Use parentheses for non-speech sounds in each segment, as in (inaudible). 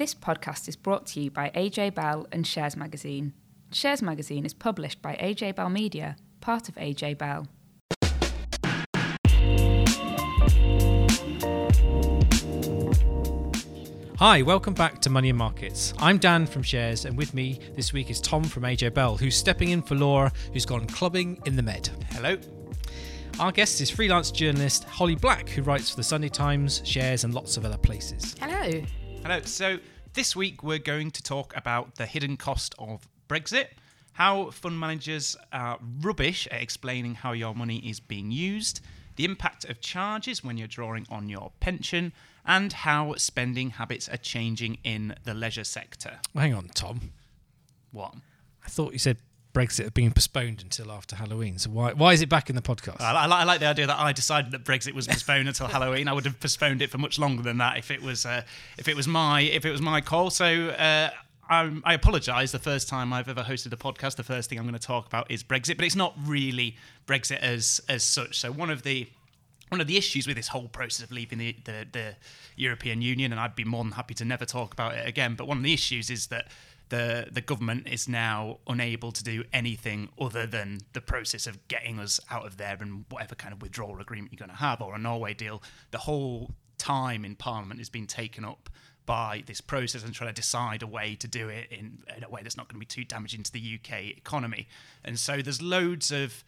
This podcast is brought to you by AJ Bell and Shares Magazine. Shares Magazine is published by AJ Bell Media, part of AJ Bell. Hi, welcome back to Money and Markets. I'm Dan from Shares, and with me this week is Tom from AJ Bell, who's stepping in for Laura, who's gone clubbing in the Med. Hello. Our guest is freelance journalist Holly Black, who writes for the Sunday Times, Shares, and lots of other places. Hello. Hello. So this week we're going to talk about the hidden cost of Brexit, how fund managers are rubbish at explaining how your money is being used, the impact of charges when you're drawing on your pension, and how spending habits are changing in the leisure sector. Hang on, Tom. What? I thought you said Brexit had been postponed until after Halloween. So why why is it back in the podcast? I, I, I like the idea that I decided that Brexit was postponed until Halloween. I would have postponed it for much longer than that if it was uh, if it was my if it was my call. So. Uh, I, I apologise. The first time I've ever hosted a podcast, the first thing I'm going to talk about is Brexit, but it's not really Brexit as as such. So one of the one of the issues with this whole process of leaving the, the, the, European Union, and I'd be more than happy to never talk about it again, but one of the issues is that the the government is now unable to do anything other than the process of getting us out of there and whatever kind of withdrawal agreement you're going to have or a Norway deal. The whole time in Parliament has been taken up by this process and trying to decide a way to do it in, in a way that's not going to be too damaging to the UK economy. And so there's loads of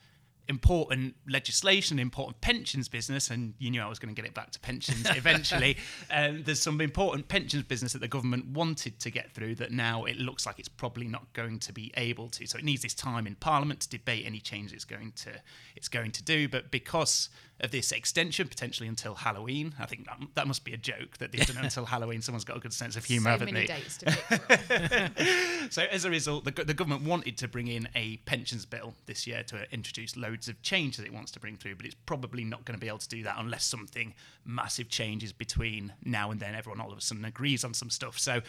important legislation, important pensions business, and you knew I was going to get it back to pensions (laughs) eventually. um, there's some important pensions business that the government wanted to get through that now it looks like it's probably not going to be able to. So it needs this time in Parliament to debate any change it's going to it's going to do. But because of this extension, potentially until Halloween. I think that, that must be a joke that they've done until Halloween. Someone's got a good sense of humour, so haven't many they? dates to (laughs) so as a result, the, the government wanted to bring in a pensions bill this year to introduce loads of change that it wants to bring through, but it's probably not going to be able to do that unless something massive changes between now and then. Everyone all of a sudden agrees on some stuff. So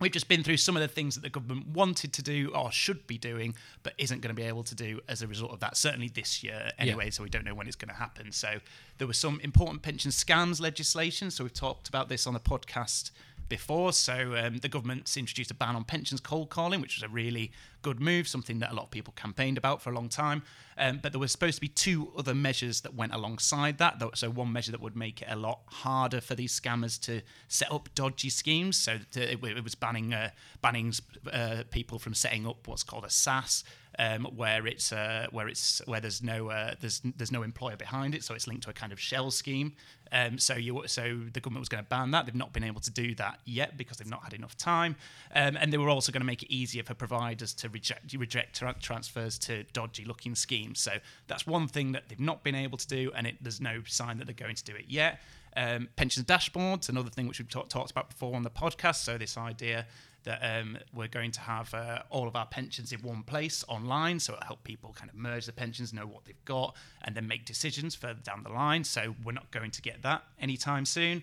We've just been through some of the things that the government wanted to do or should be doing, but isn't going to be able to do as a result of that, certainly this year anyway. Yeah. So we don't know when it's going to happen. So there was some important pension scams legislation. So we've talked about this on the podcast before. So um, the government's introduced a ban on pensions cold calling, which was a really good move, something that a lot of people campaigned about for a long time. Um, but there was supposed to be two other measures that went alongside that. So one measure that would make it a lot harder for these scammers to set up dodgy schemes. So it, was banning uh, banning uh, people from setting up what's called a SSAS, um, where it's uh, where it's where there's no uh, there's there's no employer behind it, so it's linked to a kind of shell scheme. Um, so you so the government was going to ban that. They've not been able to do that yet because they've not had enough time, um, and they were also going to make it easier for providers to reject reject tra- transfers to dodgy looking schemes. So that's one thing that they've not been able to do, and it, there's no sign that they're going to do it yet. Um, pensions dashboards, another thing which we've talk, talked about before on the podcast. So this idea that um, we're going to have uh, all of our pensions in one place online. So it'll help people kind of merge the pensions, know what they've got, and then make decisions further down the line. So we're not going to get that anytime soon.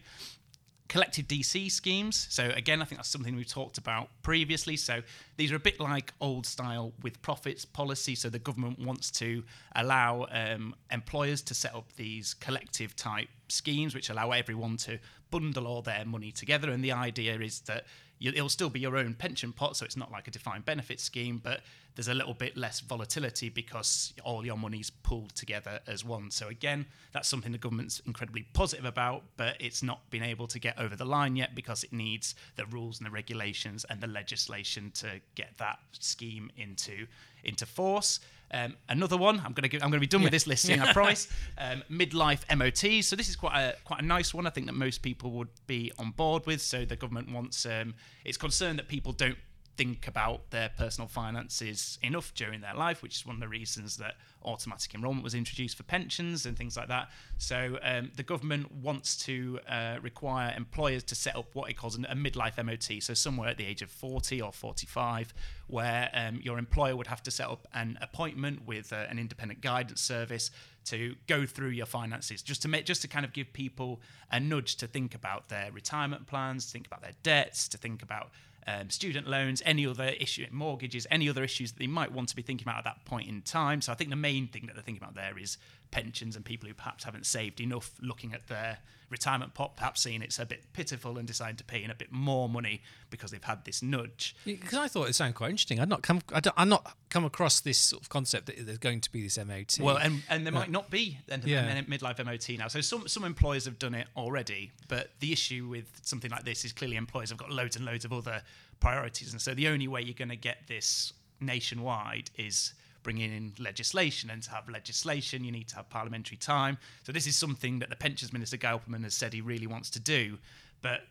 Collective DC schemes. So again, I think that's something we've talked about previously. So these are a bit like old style with profits policy. So the government wants to allow um, employers to set up these collective type schemes, which allow everyone to bundle all their money together. And the idea is that it'll still be your own pension pot, so it's not like a defined benefit scheme, but there's a little bit less volatility because all your money's pooled together as one. So again, that's something the government's incredibly positive about, but it's not been able to get over the line yet because it needs the rules and the regulations and the legislation to get that scheme into into force. Um, another one, I'm going to I'm to be done yeah. with this listing, I promise. (laughs) Um, midlife MOT. So this is quite a quite a nice one. I think that most people would be on board with. So the government wants um, it's concerned that people don't think about their personal finances enough during their life, which is one of the reasons that automatic enrolment was introduced for pensions and things like that. So um, the government wants to uh, require employers to set up what it calls a midlife MOT, so somewhere at the age of 40 or 45, where um, your employer would have to set up an appointment with uh, an independent guidance service to go through your finances, just to make, just to kind of give people a nudge to think about their retirement plans, think about their debts, to think about um, student loans, any other issue, mortgages, any other issues that they might want to be thinking about at that point in time. So I think the main thing that they're thinking about there is pensions and people who perhaps haven't saved enough looking at their retirement pot, perhaps seeing it's a bit pitiful and deciding to pay in a bit more money because they've had this nudge. Because I thought it sounded quite interesting. I'd not come. I don't, I'd not come across this sort of concept that there's going to be this MOT. Well, and, and there might not be an Yeah. an midlife MOT now. So some some employers have done it already, but the issue with something like this is clearly employers have got loads and loads of other priorities, and so the only way you're going to get this nationwide is bringing in legislation, and to have legislation, you need to have parliamentary time. So this is something that the pensions minister Guy Opperman has said he really wants to do, but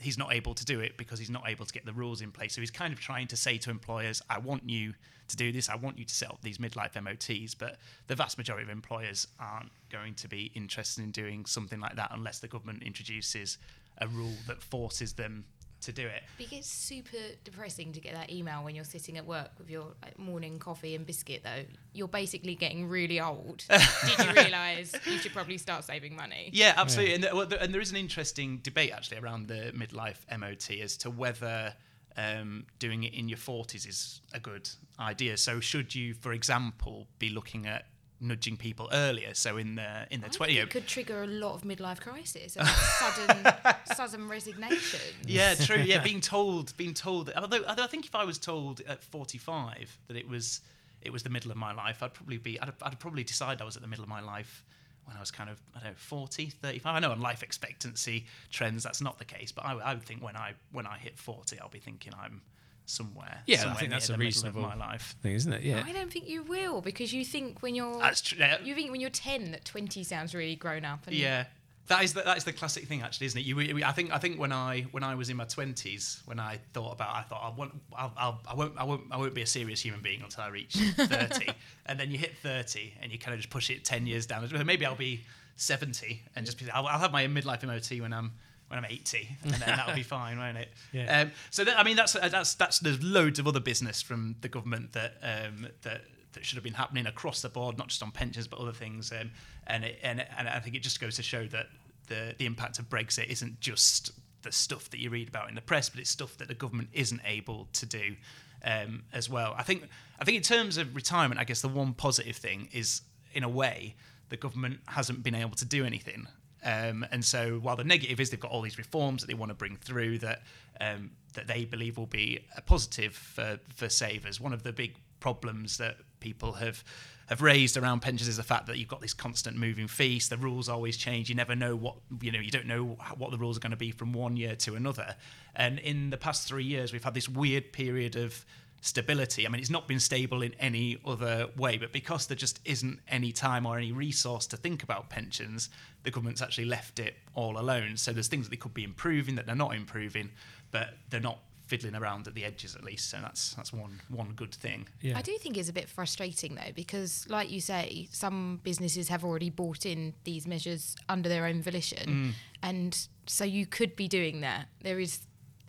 he's not able to do it because he's not able to get the rules in place. So he's kind of trying to say to employers, I want you to do this, I want you to set up these midlife MOTs, but the vast majority of employers aren't going to be interested in doing something like that unless the government introduces a rule that forces them to do it. It gets super depressing to get that email when you're sitting at work with your like, morning coffee and biscuit, though. You're basically getting really old. (laughs) Did you realise you should probably start saving money? Yeah, absolutely. And, there, well, and there is an interesting debate actually around the midlife MOT as to whether um, doing it in your 40s is a good idea. So, should you, for example, be looking at nudging people earlier? So, in the in the 20 it could trigger a lot of midlife crisis and (laughs) sudden, sudden resignation. Yeah, (laughs) true. Yeah, being told, being told. That, although, although I think if I was told at 45 that it was, it was the middle of my life, I'd probably be, I'd, I'd probably decide I was at the middle of my life when I was kind of, I don't know, 40, 35. I know on life expectancy trends that's not the case, but I, I would think when I when I hit 40, I'll be thinking I'm somewhere. Yeah, I think near that's a the middle reasonable- of my life. thing, isn't it? Yeah. I don't think you will because you think when you're That's true. Yeah. you think when you're ten that twenty sounds really grown up. And Yeah, that is the, that is the classic thing, actually, isn't it? You, we- I think I think when I when I was in my twenties, when I thought about, I thought I won't, I'll, I'll, I won't, I won't, I won't be a serious human being until I reach (laughs) thirty, and then you hit thirty, and you kind of just push it ten years down. Maybe I'll be seventy, and just be, I'll, I'll have my midlife MOT when I'm. When I'm 80, and then that'll be (laughs) fine, won't it? Yeah. Um, so that, I mean, that's that's that's there's loads of other business from the government that um, that that should have been happening across the board, not just on pensions but other things. Um, and it, and and I think it just goes to show that the the impact of Brexit isn't just the stuff that you read about in the press, but it's stuff that the government isn't able to do um, as well. I think I think in terms of retirement, I guess the one positive thing is, in a way, the government hasn't been able to do anything. Um, and so, while the negative is they've got all these reforms that they want to bring through that um, that they believe will be a positive for, for savers, one of the big problems that people have have raised around pensions is the fact that you've got this constant moving feast. The rules always change. You never know what you know. You don't know what the rules are going to be from one year to another. And in the past three years, we've had this weird period of stability. I mean, it's not been stable in any other way, but because there just isn't any time or any resource to think about pensions, the government's actually left it all alone. So there's things that they could be improving that they're not improving, but they're not fiddling around at the edges at least. So that's that's one one good thing. Yeah. I do think it's a bit frustrating though, because like you say, some businesses have already bought in these measures under their own volition, mm. and so you could be doing that. There is,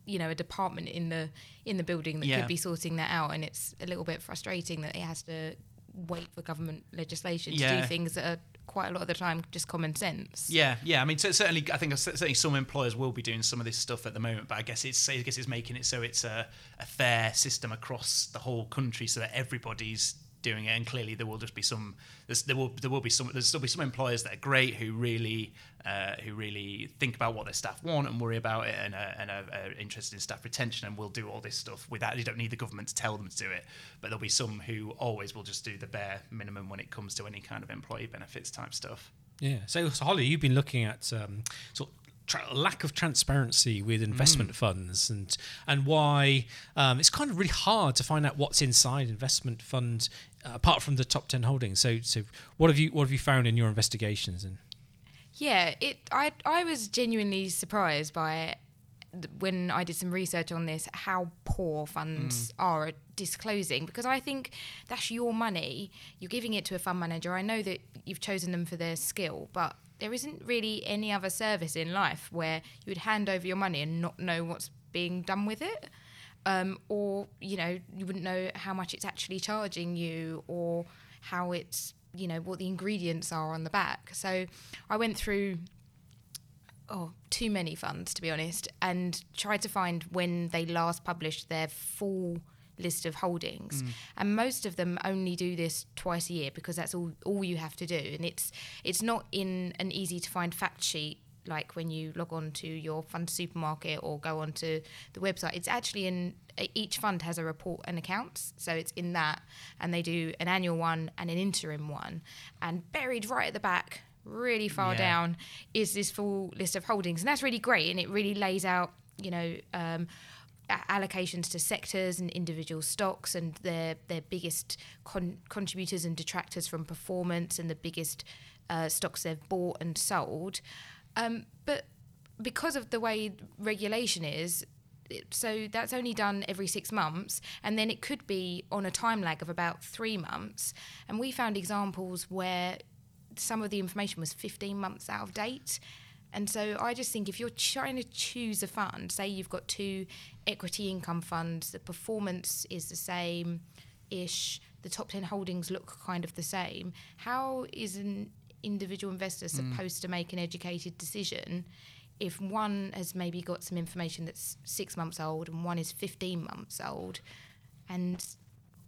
you know, a department in the in the building that Yeah. could be sorting that out, and it's a little bit frustrating that it has to wait for government legislation to Yeah. do things that are quite a lot of the time just common sense. Yeah, yeah. I mean, cer- certainly, I think uh, certainly some employers will be doing some of this stuff at the moment, but I guess it's I guess it's making it so it's a, a fair system across the whole country, so that everybody's doing it. And clearly, there will just be some. There will there will be some. There's still be some employers that are great who really uh, who really think about what their staff want and worry about it, and are, and are, are interested in staff retention, and will do all this stuff without. You don't need the government to tell them to do it, but there'll be some who always will just do the bare minimum when it comes to any kind of employee benefits type stuff. Yeah. So, so Holly, you've been looking at um, sort of tra- lack of transparency with investment funds and and why um, it's kind of really hard to find out what's inside investment funds uh, apart from the top ten holdings. So, so what have you what have you found in your investigations? And Yeah, it. I I was genuinely surprised by when I did some research on this how poor funds are at disclosing because I think that's your money. You're giving it to a fund manager. I know that you've chosen them for their skill, but there isn't really any other service in life where you would hand over your money and not know what's being done with it. Um, or you know you wouldn't know how much it's actually charging you or how it's you know what the ingredients are on the back so i went through oh too many funds to be honest and tried to find when they last published their full list of holdings, and most of them only do this twice a year because that's all all you have to do, and it's it's not in an easy to find fact sheet like when you log on to your fund supermarket or go onto the website. It's actually in each fund has a report and accounts, so it's in that, and they do an annual one and an interim one, and buried right at the back. Really far Yeah. down is this full list of holdings, and that's really great. And it really lays out, you know, um, allocations to sectors and individual stocks and their their biggest con- contributors and detractors from performance and the biggest uh, stocks they've bought and sold. Um, but because of the way regulation is, so that's only done every six months, and then it could be on a time lag of about three months. And we found examples where some of the information was 15 months out of date. And so I just think if you're trying to choose a fund, say you've got two equity income funds, the performance is the same ish, the top 10 holdings look kind of the same, how is an individual investor hmm. supposed to make an educated decision if one has maybe got some information that's six months old and one is 15 months old? And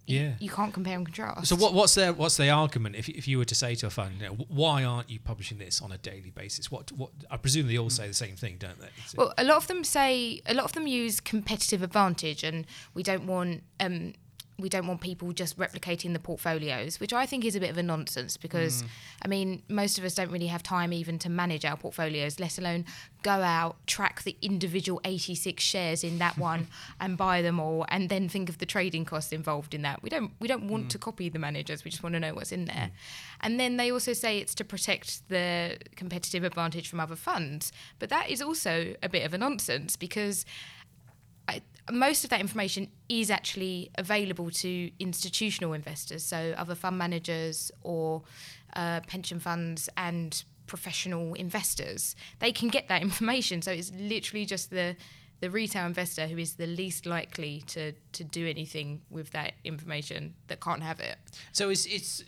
Yeah. you can't compare and contrast. So what, what's their what's the argument if, if you were to say to a fund, you know, why aren't you publishing this on a daily basis? What what I presume they all say the same thing, don't they? Well, a lot of them say a lot of them use competitive advantage, and we don't want um, we don't want people just replicating the portfolios, which I think is a bit of a nonsense because mm. I mean most of us don't really have time even to manage our portfolios, let alone go out track the individual 86 shares in that (laughs) one and buy them all, and then think of the trading costs involved in that. We don't we don't want mm. to copy the managers. We just want to know what's in there. Mm. And then they also say it's to protect the competitive advantage from other funds, but that is also a bit of a nonsense because most of that information is actually available to institutional investors, so other fund managers or uh, pension funds and professional investors. They can get that (laughs) information, so it's literally just the the retail investor who is the least likely to to do anything with that information that can't have it. So it's it's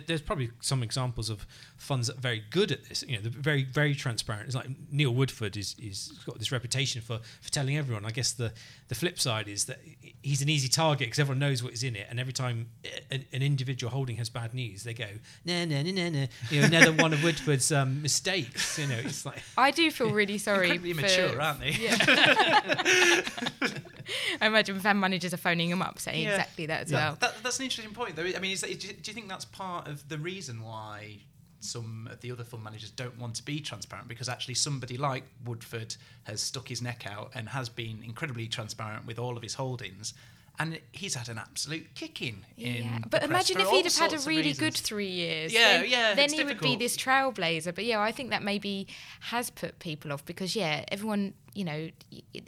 there's probably some examples of funds that are very good at this. You know, they're very very transparent. It's like Neil Woodford is is got this reputation for for telling everyone. I guess the the flip side is that he's an easy target because everyone knows what is in it, and every time a- an individual holding has bad news, they go no no no no no. You know, another one of Woodford's um, mistakes. You know, it's like I do feel (laughs) really sorry. Incredibly for, mature, aren't they? Yeah. (laughs) (laughs) I imagine fund managers are phoning them up saying Yeah. exactly that as Yeah, well. that, that's an interesting point, though. I mean, that, do you think that's part of the reason why some of the other fund managers don't want to be transparent? Because actually, somebody like Woodford has stuck his neck out and has been incredibly transparent with all of his holdings. And he's had an absolute kicking in. Yeah, but imagine if he'd have had a really good three years. Yeah, then, yeah, Then he would be this trailblazer. But yeah, I think that maybe has put people off because yeah, everyone you know,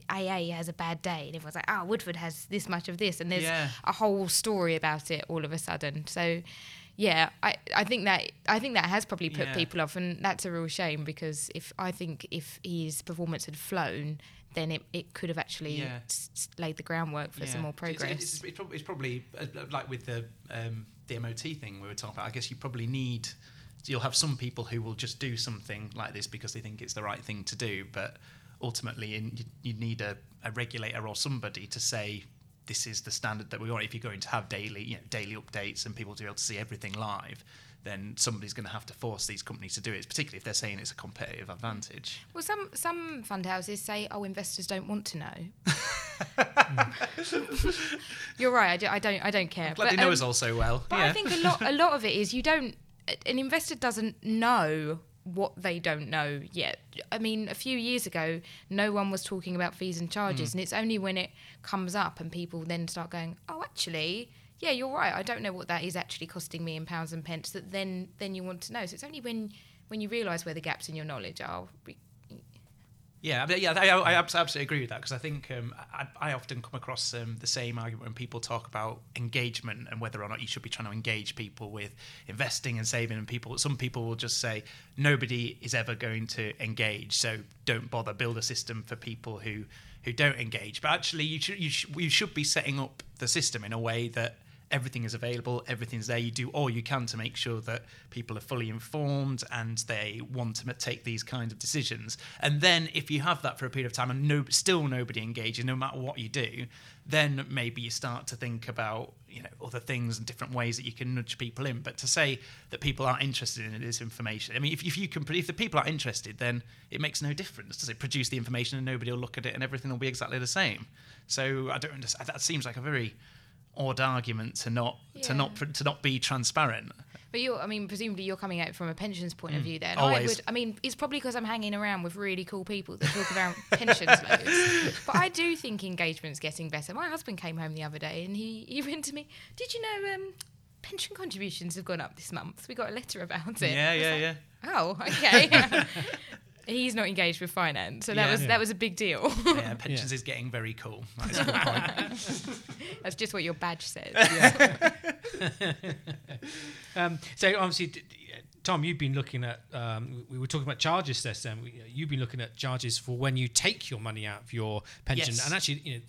AA has a bad day, and everyone's like, oh, Woodford has this much of this, and there's Yeah. a whole story about it all of a sudden. So. Yeah, I, I think that I think that has probably put Yeah. people off, and that's a real shame because if I think if his performance had flown, then it, it could have actually Yeah. s- laid the groundwork for some more It's- it's- progress. It's, it's, probably, it's probably uh, like with the um, the MOT thing we were talking about. I guess you probably need you'll have some people who will just do something like this because they think it's the right thing to do, but ultimately in, you, you need a, a regulator or somebody to say this is the standard that we want. If you're going to have daily you know daily updates and people to be able to see everything live. Then somebody's going to have to force these companies to do it, particularly if they're saying it's a competitive advantage. Well, some some fund houses say, "Oh, investors don't want to know." (laughs) You're right. I, do, I don't. I don't care. Glad they know um, us all so well. But I think a lot a lot of it is you don't. An investor doesn't know what they don't know yet. I mean, a few years ago, no one was talking about fees and charges, Mm. and it's only when it comes up and people then start going, "Oh, actually." Yeah, you're right. I don't know what that is actually costing me in pounds and pence. That then, then you want to know. So it's only when, when you realise where the gaps in your knowledge are. Yeah, yeah, I, I abs- absolutely agree with that because I think um, I, I often come across um, the same argument when people talk about engagement and whether or not you should be trying to engage people with investing and saving. And people, some people will just say nobody is ever going to engage, so don't bother. Build a system for people who who don't engage. But actually, you should you, sh- you should be setting up the system in a way that everything is available, everything's there. You do all you can to make sure that people are fully informed and they want to take these kinds of decisions. And then if you have that for a period of time and no, still nobody engages, no matter what you do, then maybe you start to think about you know other things and different ways that you can nudge people in. But to say that people aren't interested in this information, I mean, if, if you can, if the people are interested, then it makes no difference. Does it produce the information and nobody will look at it and everything will be exactly the same? So I don't understand. That seems like a very odd argument to not to Yeah. not to not be transparent. But you're, I mean, presumably you're coming at it from a pensions point of view. Then I would, I mean, it's probably because I'm hanging around with really cool people that talk about (laughs) pensions loads. But I do think engagement's getting better. My husband came home the other day and he he went to me, "Did you know um, pension contributions have gone up this month? We got a letter about it." Yeah, yeah, like, yeah. Oh, okay. (laughs) He's not engaged with finance, so that Yeah. was Yeah. that was a big deal. Yeah, (laughs) pensions is getting very cool. (laughs) That is a good point. That's just what your badge says. (laughs) Um, so obviously, d- d- Tom, you've been looking at. Um, we were talking about charges this. Then we, you've been looking at charges for when you take your money out of your pension, Yes. and actually, you know.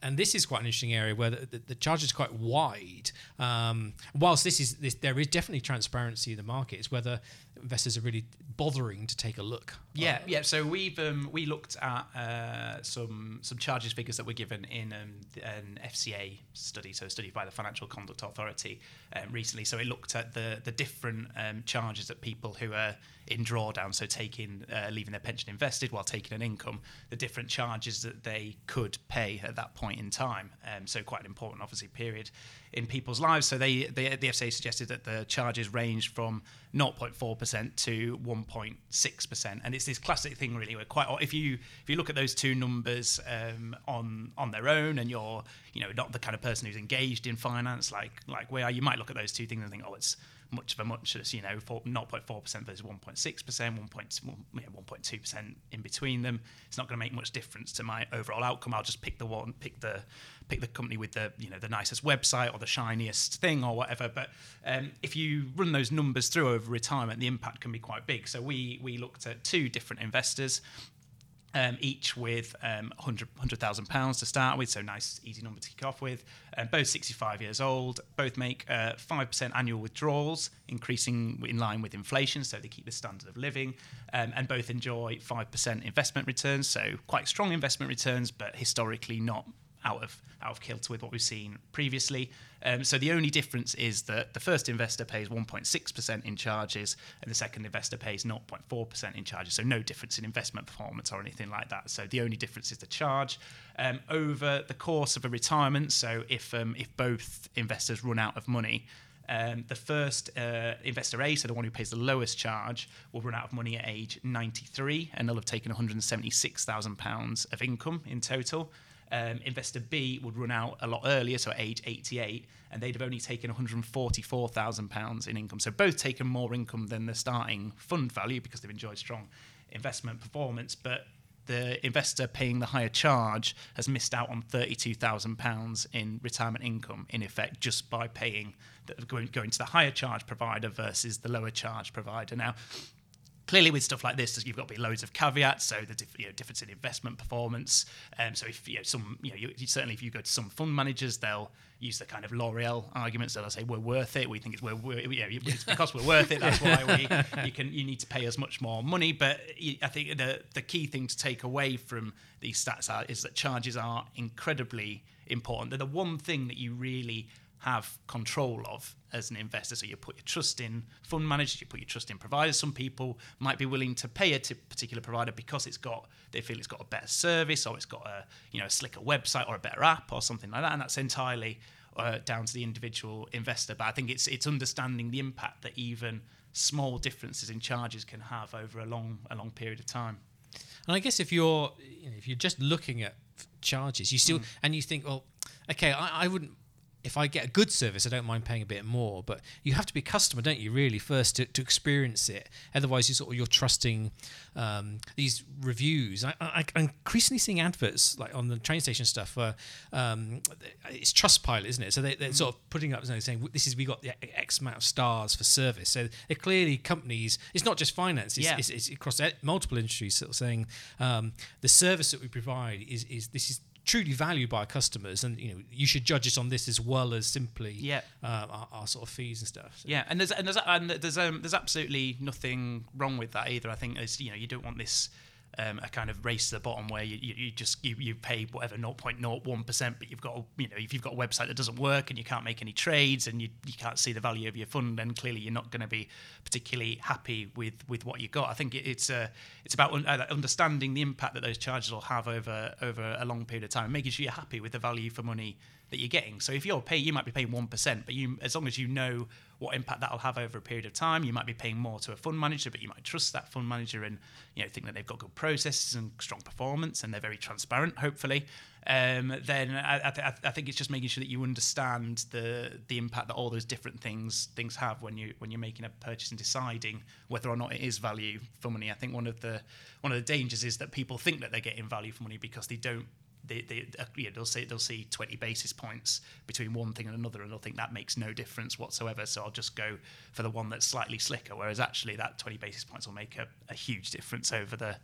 And this is quite an interesting area where the, the, the charge is quite wide. Um, whilst this is this, there is definitely transparency in the market. It's whether investors are really bothering to take a look. Yeah, yeah. So we've um, we looked at uh, some some charges figures that were given in um, an FCA study, so a study by the Financial Conduct Authority um, recently. So it looked at the the different um, charges that people who are in drawdown, so taking uh, leaving their pension invested while taking an income, the different charges that they could pay at that point in time. Um, so quite an important, obviously, period in people's lives. So they, they the FCA suggested that the charges ranged from 0.4% to 1.6%, and it's this classic thing really. Where quite if you if you look at those two numbers um, on on their own, and you're you know not the kind of person who's engaged in finance like like we are, you might look at those two things and think, oh, it's much of a muchness, you know, for 0.4% versus 1.6%, 1.2% in between them. It's not going to make much difference to my overall outcome. I'll just pick the one, pick the pick the company with the you know the nicest website or the shiniest thing or whatever. But um, if you run those numbers through over retirement, the impact can be quite big. So we we looked at two different investors um, each with um, 100,000 pounds to start with, so nice, easy number to kick off with. Um, both 65 years old, both make uh, 5% annual withdrawals, increasing in line with inflation, so they keep the standard of living, um, and both enjoy 5% investment returns, so quite strong investment returns, but historically not out of out of kilter with what we've seen previously. Um, so the only difference is that the first investor pays 1.6% in charges, and the second investor pays 0.4% in charges. So no difference in investment performance or anything like that. So the only difference is the charge um, over the course of a retirement. So if um, if both investors run out of money. Um, the first uh, investor A, so the one who pays the lowest charge, will run out of money at age 93, and they'll have taken 176,000 pounds of income in total. Um, investor B would run out a lot earlier, so at age 88, and they'd have only taken 144,000 pounds in income. So both taken more income than the starting fund value because they've enjoyed strong investment performance, but the investor paying the higher charge has missed out on £32,000 in retirement income, in effect, just by paying the, going, going to the higher charge provider versus the lower charge provider. Now, clearly with stuff like this you've got to be loads of caveats so the diff- you know, difference in investment performance. Um, so if you know some you know you, certainly if you go to some fund managers they'll use the kind of L'Oreal arguments. They'll say we're worth it. We think it's we're, we're you know, it's (laughs) because we're worth it that's why we you can you need to pay us much more money. But I think the the key thing to take away from these stats are, is that charges are incredibly important. They're the one thing that you really have control of as an investor. So you put your trust in fund managers, you put your trust in providers. Some people might be willing to pay a t- particular provider because it's got they feel it's got a better service or it's got a you know a slicker website or a better app or something like that, and that's entirely uh, down to the individual investor. But I think it's it's understanding the impact that even small differences in charges can have over a long a long period of time. And I guess if you're you know, if you're just looking at charges, you still and you think, well, okay, I, I wouldn't. If I get a good service, I don't mind paying a bit more. But you have to be a customer, don't you? Really, first to, to experience it. Otherwise, you sort of you're trusting um, these reviews. I, I, I'm increasingly seeing adverts like on the train station stuff. Where, um, it's Trustpilot, isn't it? So they, they're sort of putting up know, saying this is we got the X amount of stars for service. So they're clearly companies. It's not just finance. It's, Yeah. it's, it's across multiple industries sort of saying um, the service that we provide is is this is truly valued by customers, and you know you should judge it on this as well as simply Yeah. uh, our, our sort of fees and stuff. So- Yeah, and there's and there's and there's um, there's absolutely nothing wrong with that either. I think there's you know you don't want this um, a kind of race to the bottom where you, you, you just you, you pay whatever 0.01 percent, but you've got a, you know if you've got a website that doesn't work and you can't make any trades and you, you can't see the value of your fund, then clearly you're not going to be particularly happy with with what you got. I think it, it's uh, it's about un- uh, understanding the impact that those charges will have over over a long period of time, making sure you're happy with the value for money that you're getting. So if you're paying, you might be paying one percent, but you as long as you know what impact that'll have over a period of time, you might be paying more to a fund manager, but you might trust that fund manager and you know think that they've got good processes and strong performance and they're very transparent. Hopefully, um, then I, I, th- I think it's just making sure that you understand the the impact that all those different things things have when you when you're making a purchase and deciding whether or not it is value for money. I think one of the one of the dangers is that people think that they're getting value for money because they don't they, they uh, yeah, they'll see they'll see 20 basis points between one thing and another and they'll think that makes no difference whatsoever so I'll just go for the one that's slightly slicker whereas actually that 20 basis points will make a, a huge difference over the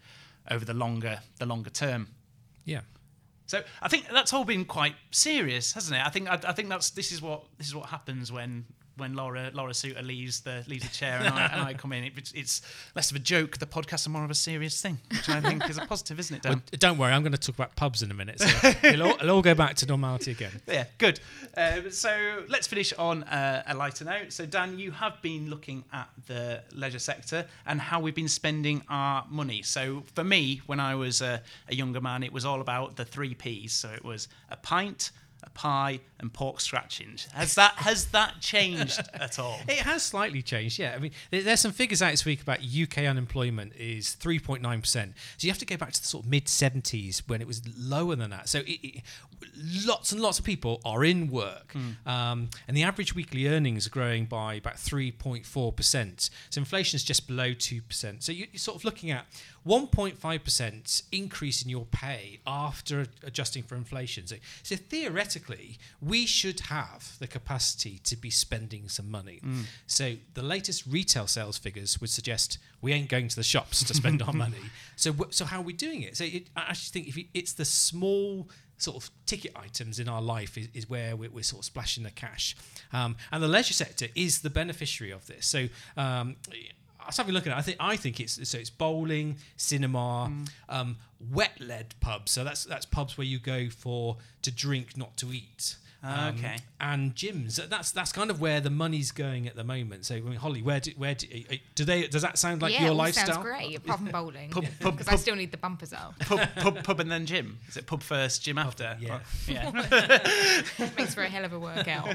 over the longer the longer term yeah. so I think that's all been quite serious hasn't it I think I, I think that's this is what this is what happens when when Laura Laura Suter leaves the leaves the chair and I, and I come in, it, it's less of a joke. The podcast are more of a serious thing, which I think is a positive, isn't it? Dan? Well, don't worry, I'm going to talk about pubs in a minute. So it'll, all, it'll all go back to normality again. (laughs) Yeah, good. Um, so let's finish on uh, a lighter note. So, Dan, you have been looking at the leisure sector and how we've been spending our money. So, for me, when I was a, a younger man, it was all about the three P's. So, it was a pint, a pie, and pork scratchings. Has that has that changed (laughs) at all? It has slightly changed, yeah. I mean, there- there's some figures out this week about UK unemployment is 3.9%. So you have to go back to the sort of mid 70s when it was lower than that. So it, it, lots and lots of people are in work. Um, and the average weekly earnings are growing by about 3.4%. So inflation is just below 2%. So you- you're sort of looking at 1.5% increase in your pay after adjusting for inflation. So, so theoretically, we should have the capacity to be spending some money. So the latest retail sales figures would suggest we ain't going to the shops to spend our (laughs) money. So wh- so how are we doing it? So it, I actually think if you, it's the small sort of ticket items in our life is, is where we're, we're sort of splashing the cash. Um, and the leisure sector is the beneficiary of this. So um, I was having a look at it. I think I think it's so it's bowling, cinema, um, wet led pubs. So that's that's pubs where you go for to drink, not to eat. Um, okay. And gyms. That's that's kind of where the money's going at the moment. So I mean, Holly, where do where do, uh, do they? Does that sound like yeah, your all lifestyle? sounds great. Apart from bowling, Pub- (laughs) pub- because I still need the bumpers out. (laughs) pub, pub, pub, and then gym. Is it pub first, gym after? yeah. yeah. (laughs) Makes for a hell of a workout.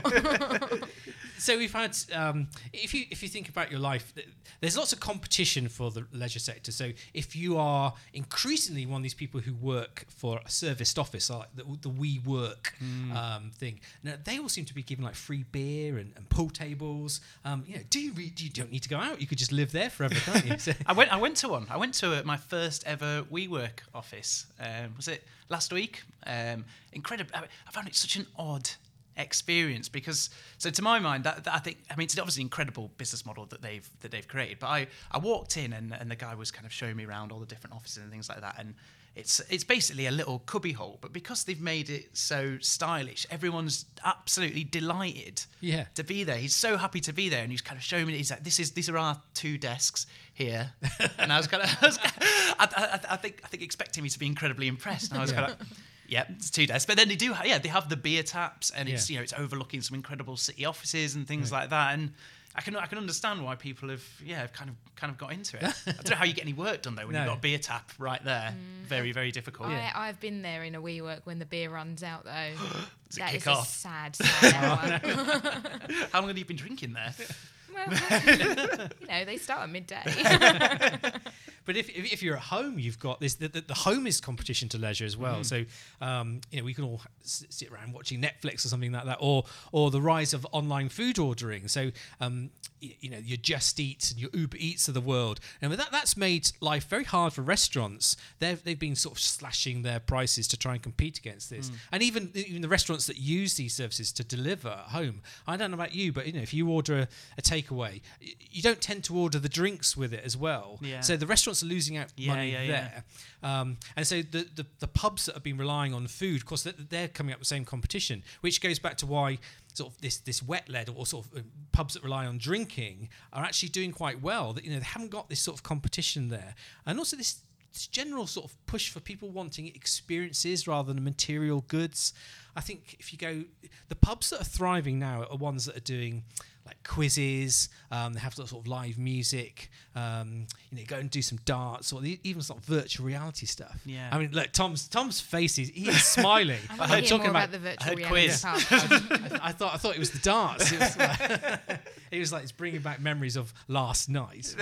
so we've had um, if you if you think about your life there's lots of competition for the leisure sector so if you are increasingly one of these people who work for a serviced office like the, the WeWork um, thing now they all seem to be giving like free beer and, and pool tables um, you know do you, re- you don't need to go out you could just live there forever can't you (laughs) so, I went. I went to one. I went to uh, my first ever WeWork office. Um, was it last week? Um, incredible. I, I found it such an odd experience because, so to my mind, that, that I think. I mean, it's obviously an incredible business model that they've that they've created. But I I walked in and and the guy was kind of showing me around all the different offices and things like that and. It's, it's basically a little cubby hole, but because they've made it so stylish, everyone's absolutely delighted Yeah. to be there. He's so happy to be there, and he's kind of showing me. He's like, "This is these are our two desks here," (laughs) and I was kind of, I, was, I, I, I think, I think expecting me to be incredibly impressed. And I was Yeah. kind of, "Yeah, it's two desks." But then they do, ha- yeah, they have the beer taps, and it's Yeah. you know it's overlooking some incredible city offices and things like that, and. I can I can understand why people have yeah have kind of kind of got into it. (laughs) I don't know how you get any work done though when No. you've got a beer tap right there. Mm. Very very difficult. I, I've been there in a WeWork when the beer runs out, though. (gasps) Does it (gasps) That kick is off? a sad, sad (laughs) hour. (laughs) How long have you been drinking there? well, you know, they start at midday. But if, if, if you're at home, you've got this. The, the, the home is competition to leisure as well. So um, you know we can all sit around watching Netflix or something like that, or or the rise of online food ordering. So um, you, you know your Just Eats and your Uber Eats of the world, and that that's made life very hard for restaurants. They've they've been sort of slashing their prices to try and compete against this, and even even the restaurants that use these services to deliver at home. I don't know about you, but you know if you order a, a takeaway, you don't tend to order the drinks with it as well. Yeah. So the restaurants losing out Yeah, money yeah, yeah. there. Um, and so the, the, the pubs that have been relying on food, of course, they're, they're coming up with the same competition, which goes back to why sort of this this wet led or sort of uh, pubs that rely on drinking are actually doing quite well. That you know they haven't got this sort of competition there, and also this. This general sort of push for people wanting experiences rather than material goods. I think if you go, the pubs that are thriving now are ones that are doing like quizzes. Um, they have sort of live music. Um, you know, go and do some darts or even sort of virtual reality stuff. Yeah. I mean, look, Tom's Tom's face is he's smiling. (laughs) I want to hear talking about about, the virtual heard reality quiz. part. I, (laughs) I thought I thought it was the darts. It was like, (laughs) it was like it's bringing back memories of last night.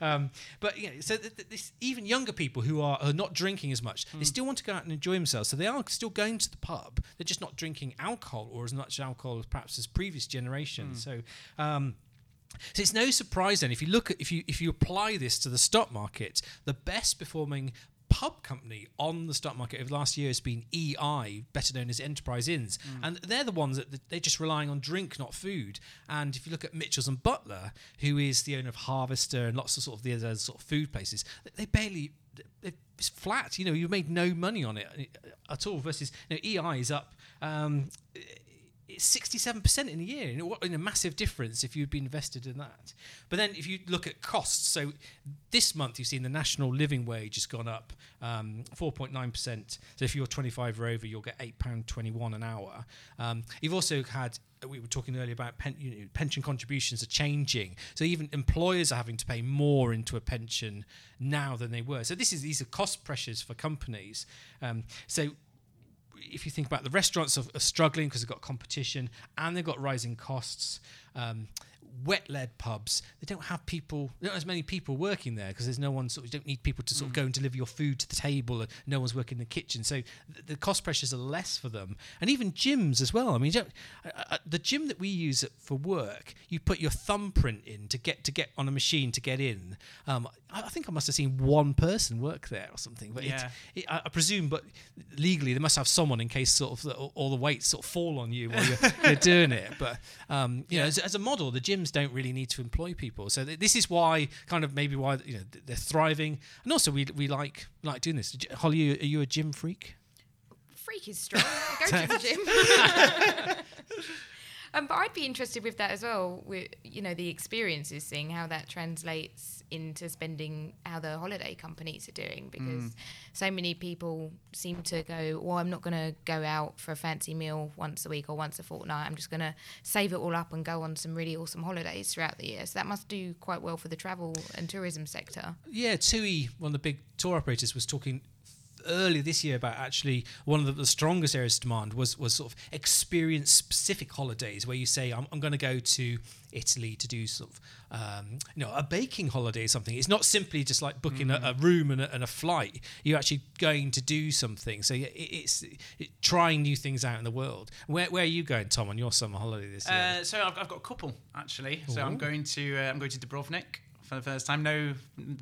Um, but you know, so th- th- this, even younger people who are, are not drinking as much, they still want to go out and enjoy themselves. So they are still going to the pub. They're just not drinking alcohol or as much alcohol as perhaps as previous generations. So. Um, so it's no surprise then if you look at if you if you apply this to the stock market, the best performing pub company on the stock market over the last year has been EI, better known as Enterprise Inns, and they're the ones that they're just relying on drink, not food. And if you look at Mitchells and Butler, who is the owner of Harvester and lots of sort of the other sort of food places, they barely it's flat, you know. You've made no money on it uh, at all. Versus, you know, EI is up um, it's 67% in a year. In a massive difference if you'd been invested in that. But then if you look at costs, so this month you've seen the national living wage has gone up um, 4.9%. So if you're 25 or over, you'll get £8.21 an hour. Um, you've also had we were talking earlier about pen, you know, pension contributions are changing, so even employers are having to pay more into a pension now than they were. So this is these are cost pressures for companies. Um, so if you think about the restaurants are, are struggling because they've got competition and they've got rising costs. Um, wet-led pubs, they don't have people, have as many people working there because there's no one sort of, you don't need people to sort of go and deliver your food to the table. And no one's working in the kitchen, so th- the cost pressures are less for them. And even gyms as well. I mean, don't, uh, uh, the gym that we use for work, you put your thumbprint in to get to get on a machine to get in. Um, I, I think I must have seen one person work there or something, but Yeah. it, it, I, I presume, but legally they must have someone in case sort of the, all the weights sort of fall on you while you're, you're doing it. But um, you know, as, as a model, the gyms don't really need to employ people. So th- this is why, kind of maybe why you know th- they're thriving, and also we we like like doing this. Holly, are you a gym freak? Freak is strong. I go to the (laughs) gym. (laughs) um, but I'd be interested with that as well. With you know the experiences, seeing how that translates into spending, how the holiday companies are doing, mm. because so many people seem to go, "Well, I'm not going to go out for a fancy meal once a week or once a fortnight. I'm just going to save it all up and go on some really awesome holidays throughout the year." So that must do quite well for the travel and tourism sector. Yeah, TUI, one of the big tour operators, was talking earlier this year about actually one of the, the strongest areas of demand was was sort of experience specific holidays where you say I'm, I'm going to go to Italy to do sort of um, you know a baking holiday or something. It's not simply just like booking a, a room and a, and a flight. You're actually going to do something. So yeah, it, it's it, trying new things out in the world. Where, where are you going, Tom, on your summer holiday this year? Uh, so I've, I've got a couple actually. So Ooh. I'm going to uh, I'm going to Dubrovnik for the first time. No,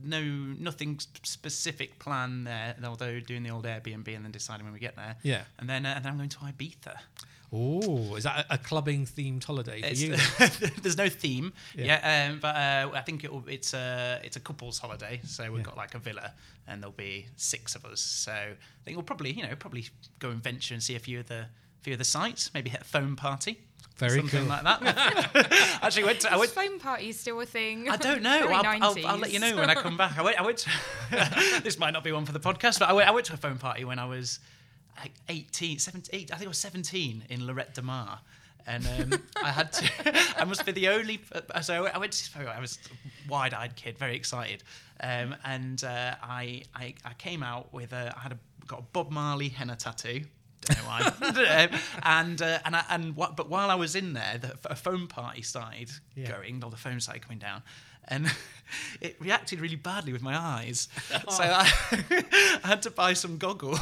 no, nothing specific plan there. Although doing the old Airbnb and then deciding when we get there. yeah. And then uh, and then I'm going to Ibiza. Oh, is that a, a clubbing themed holiday for It's- you? (laughs) there's no theme, Yeah. yeah, um, but uh, I think it'll, it's a it's a couples holiday. So we've Yeah. got like a villa, and there'll be six of us. So I think we'll probably you know probably go and venture and see a few of the few of the sites. Maybe hit a foam party, Very something cool. like that. (laughs) Actually, went to, I Is went foam party still a thing? I don't know. Very I'll, I'll, I'll let you know when I come back. I went. I went. To, (laughs) this might not be one for the podcast, but I went, I went to a phone party when I was like 18, 17, I think I was 17 in Lloret de Mar. And um, (laughs) I had to. I must be the only. uh, So I went- I went to this phone. I was a wide-eyed kid, very excited, um, and uh, I, I I came out with a. I had a, got a Bob Marley henna tattoo. Don't know why. (laughs) Um, and uh, and I, and what, but while I was in there, the, a phone party started Yeah. going. All the phone started coming down, and (laughs) it reacted really badly with my eyes. (laughs) So I, I had to buy some goggles.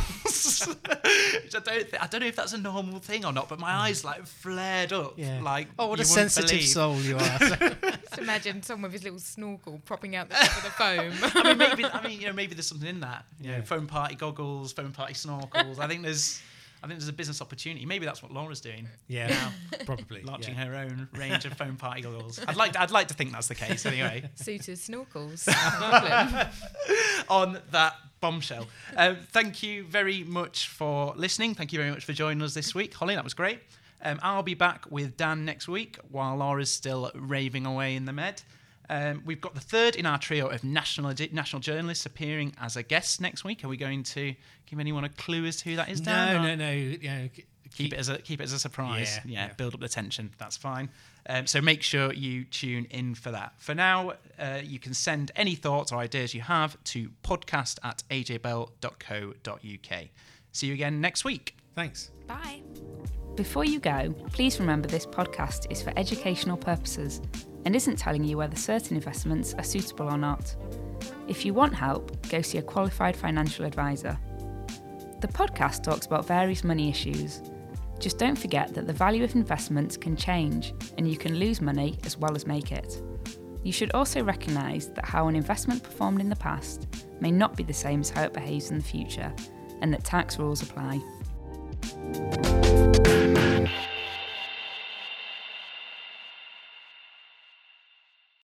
Which I don't. Th- I don't know if that's a normal thing or not. But my eyes like flared up. Yeah. Like oh, what a sensitive believe. soul you are. Just imagine someone with his little snorkel propping out the top of the foam. I mean, maybe. I mean, you know, maybe there's something in that. You know, Yeah. phone party goggles, phone party snorkels. I think there's. I think there's a business opportunity. Maybe that's what Laura's doing. Yeah, now, probably. launching yeah. her own range of foam party goggles. (laughs) I'd like to, I'd like to think that's the case anyway. Suited snorkels. (laughs) On that bombshell. Um, thank you very much for listening. Thank you very much for joining us this week, Holly. That was great. Um, I'll be back with Dan next week while Laura's still raving away in the med. Um, we've got the third in our trio of national national journalists appearing as a guest next week. Are we going to give anyone a clue as to who that is? No, no, no. You know, keep it as a keep it as a surprise. Yeah, Yeah, yeah. build up the tension. That's fine. Um, so make sure you tune in for that. For now, uh, you can send any thoughts or ideas you have to podcast at ajbell.co.uk. See you again next week. Thanks. Bye. Before you go, please remember this podcast is for educational purposes and isn't telling you whether certain investments are suitable or not. If you want help, go see a qualified financial advisor. The podcast talks about various money issues. Just don't forget that the value of investments can change and you can lose money as well as make it. You should also recognise that how an investment performed in the past may not be the same as how it behaves in the future and that tax rules apply. Música